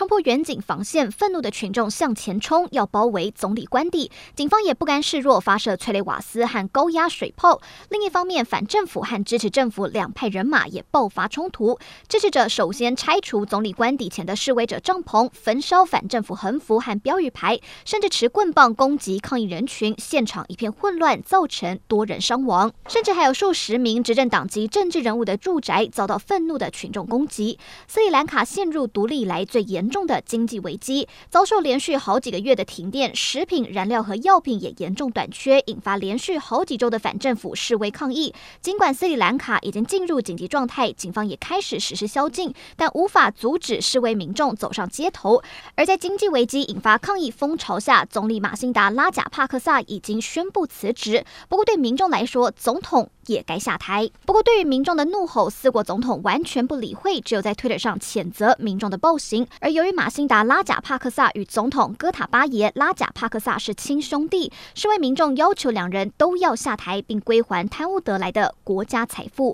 冲破远景防线，愤怒的群众向前冲，要包围总理官邸。警方也不甘示弱，发射催泪瓦斯和高压水炮。另一方面，反政府和支持政府两派人马也爆发冲突。支持者首先拆除总理官邸前的示威者帐篷，焚烧反政府横幅和标语牌，甚至持棍棒攻击抗议人群，现场一片混乱，造成多人伤亡。甚至还有数十名执政党籍政治人物的住宅遭到愤怒的群众攻击。斯里兰卡陷入独立以来最严重的经济危机，遭受连续好几个月的停电，食品、燃料和药品也严重短缺，引发连续好几周的反政府示威抗议。尽管斯里兰卡已经进入紧急状态，警方也开始实施宵禁，但无法阻止示威民众走上街头。而在经济危机引发抗议风潮下，总理马辛达拉贾帕克萨已经宣布辞职。不过对民众来说，总统也该下台。不过对于民众的怒吼，四国总统完全不理会，只有在推特上谴责民众的暴行。而有由于马辛达拉贾帕克萨与总统戈塔巴耶拉贾帕克萨是亲兄弟，示威民众要求两人都要下台，并归还贪污得来的国家财富。